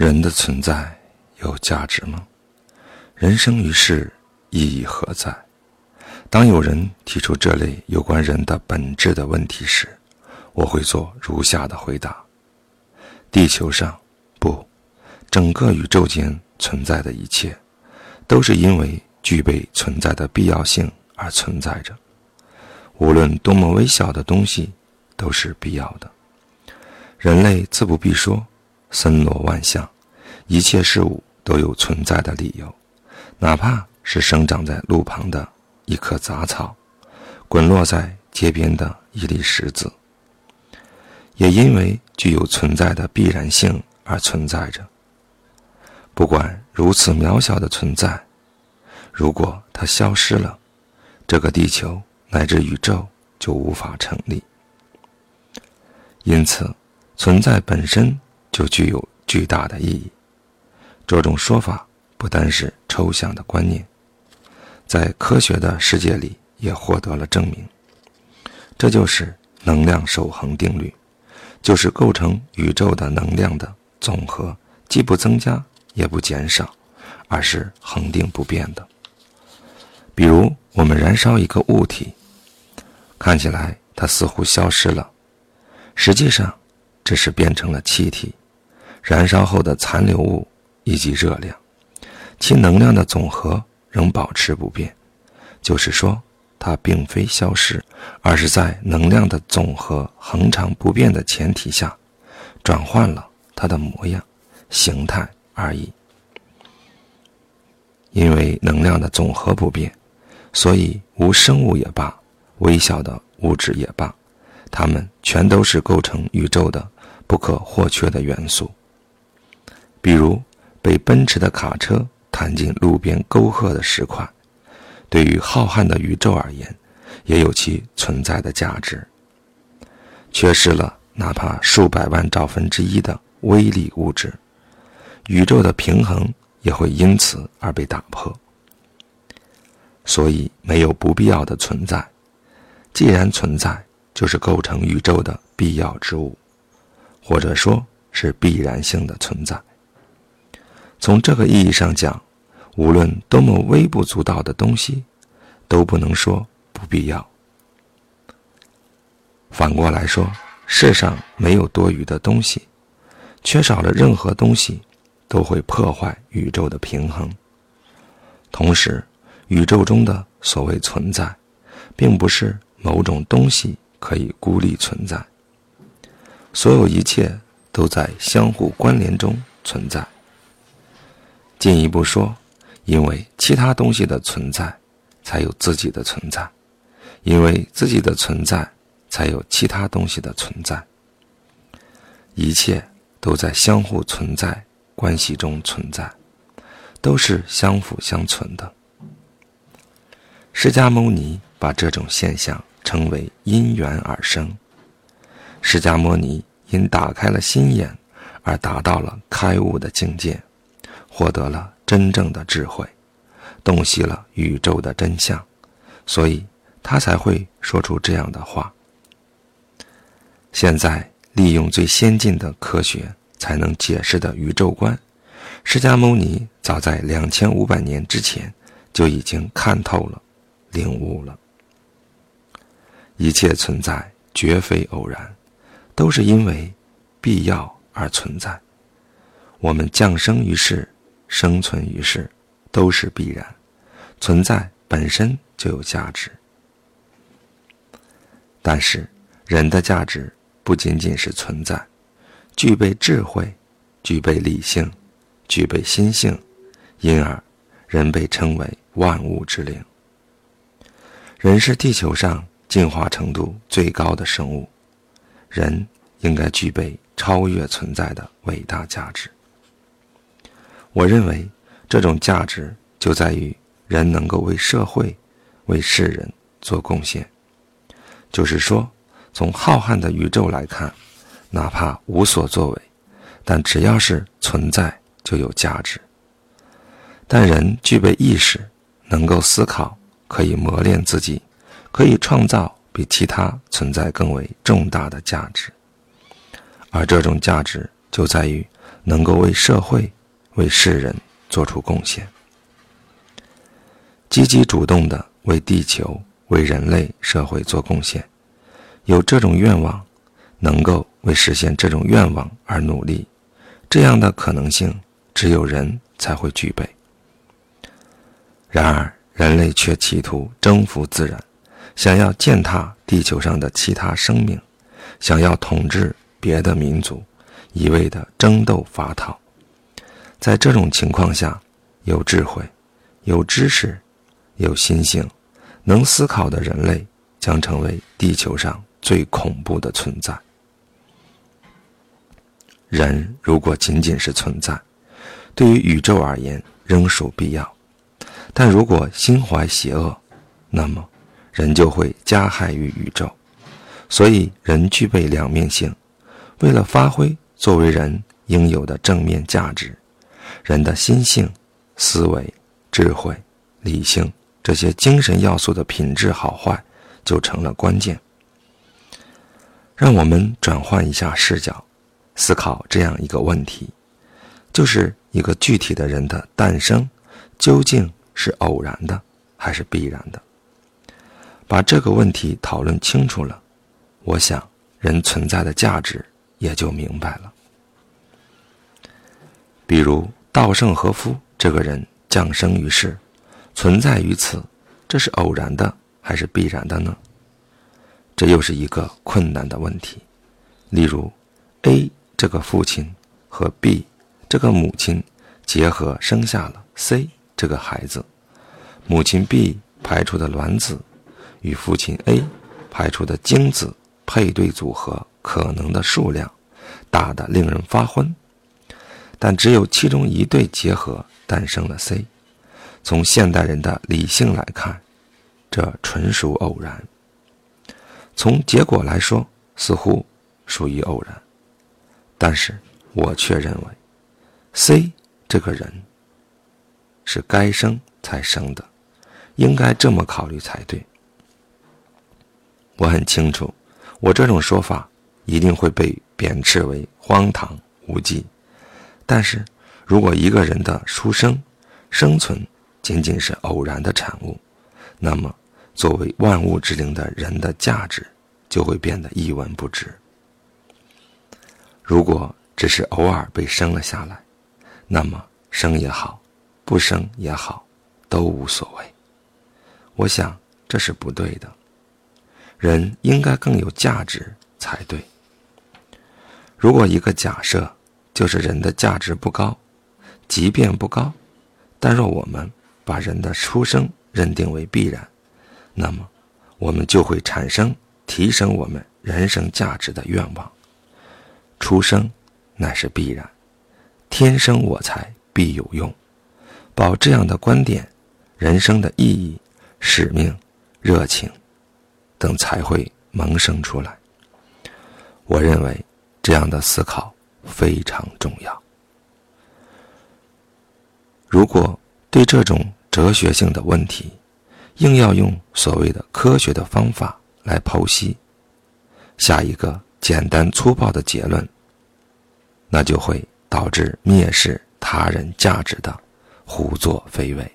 人的存在有价值吗？人生于世意义何在？当有人提出这类有关人的本质的问题时，我会做如下的回答：地球上，不，整个宇宙间存在的一切，都是因为具备存在的必要性而存在着。无论多么微小的东西，都是必要的。人类自不必说，森罗万象，一切事物都有存在的理由，哪怕是生长在路旁的一棵杂草，滚落在街边的一粒石子，也因为具有存在的必然性而存在着。不管如此渺小的存在，如果它消失了，这个地球。乃至宇宙就无法成立，因此存在本身就具有巨大的意义。这种说法不单是抽象的观念，在科学的世界里也获得了证明。这就是能量守恒定律，就是构成宇宙的能量的总和既不增加也不减少，而是恒定不变的。比如，我们燃烧一个物体。看起来它似乎消失了，实际上，这是变成了气体，燃烧后的残留物以及热量，其能量的总和仍保持不变。就是说，它并非消失，而是在能量的总和恒常不变的前提下，转换了它的模样、形态而已。因为能量的总和不变，所以无生物也罢。微小的物质也罢，它们全都是构成宇宙的不可或缺的元素。比如被奔驰的卡车弹进路边沟壑的石块，对于浩瀚的宇宙而言，也有其存在的价值。缺失了哪怕数百万兆分之一的微粒物质，宇宙的平衡也会因此而被打破。所以，没有不必要的存在。既然存在，就是构成宇宙的必要之物，或者说是必然性的存在。从这个意义上讲，无论多么微不足道的东西，都不能说不必要。反过来说，世上没有多余的东西，缺少了任何东西，都会破坏宇宙的平衡。同时，宇宙中的所谓存在，并不是。某种东西可以孤立存在，所有一切都在相互关联中存在。进一步说，因为其他东西的存在，才有自己的存在；因为自己的存在，才有其他东西的存在。一切都在相互存在关系中存在，都是相辅相成的。释迦牟尼把这种现象。称为因缘而生。释迦牟尼因打开了心眼，而达到了开悟的境界，获得了真正的智慧，洞悉了宇宙的真相，所以他才会说出这样的话。现在利用最先进的科学才能解释的宇宙观，释迦牟尼早在两千五百年之前就已经看透了，领悟了。一切存在绝非偶然，都是因为必要而存在。我们降生于世，生存于世，都是必然。存在本身就有价值。但是，人的价值不仅仅是存在，具备智慧，具备理性，具备心性，因而人被称为万物之灵。人是地球上。进化程度最高的生物，人应该具备超越存在的伟大价值。我认为，这种价值就在于人能够为社会、为世人做贡献。就是说，从浩瀚的宇宙来看，哪怕无所作为，但只要是存在，就有价值。但人具备意识，能够思考，可以磨练自己。可以创造比其他存在更为重大的价值，而这种价值就在于能够为社会、为世人做出贡献，积极主动的为地球、为人类社会做贡献，有这种愿望，能够为实现这种愿望而努力，这样的可能性只有人才会具备。然而，人类却企图征服自然，想要践踏地球上的其他生命，想要统治别的民族。一味的争斗伐讨，在这种情况下，有智慧、有知识、有心性、能思考的人类将成为地球上最恐怖的存在。人如果仅仅是存在，对于宇宙而言仍属必要；但如果心怀邪恶，那么人就会加害于宇宙。所以，人具备两面性，为了发挥。作为人应有的正面价值，人的心性、思维、智慧、理性这些精神要素的品质好坏，就成了关键。让我们转换一下视角，思考这样一个问题：就是一个具体的人的诞生，究竟是偶然的还是必然的？把这个问题讨论清楚了，我想人存在的价值。也就明白了。比如稻盛和夫这个人降生于世，存在于此，这是偶然的还是必然的呢？这又是一个困难的问题。例如，A 这个父亲和 B 这个母亲结合生下了 C 这个孩子，母亲 B 排出的卵子与父亲 A 排出的精子配对组合。可能的数量大的令人发昏，但只有其中一对结合诞生了 C。从现代人的理性来看，这纯属偶然；从结果来说，似乎属于偶然。但是我却认为，C 这个人是该生才生的，应该这么考虑才对。我很清楚，我这种说法。一定会被贬斥为荒唐无稽。但是，如果一个人的出生、生存仅仅是偶然的产物，那么作为万物之灵的人的价值就会变得一文不值。如果只是偶尔被生了下来，那么生也好，不生也好，都无所谓。我想这是不对的。人应该更有价值才对。如果一个假设就是人的价值不高，即便不高，但若我们把人的出生认定为必然，那么我们就会产生提升我们人生价值的愿望。出生乃是必然，天生我材必有用。抱这样的观点，人生的意义、使命、热情等才会萌生出来。我认为。这样的思考非常重要。如果对这种哲学性的问题，硬要用所谓的科学的方法来剖析，下一个简单粗暴的结论，那就会导致蔑视他人价值的胡作非为。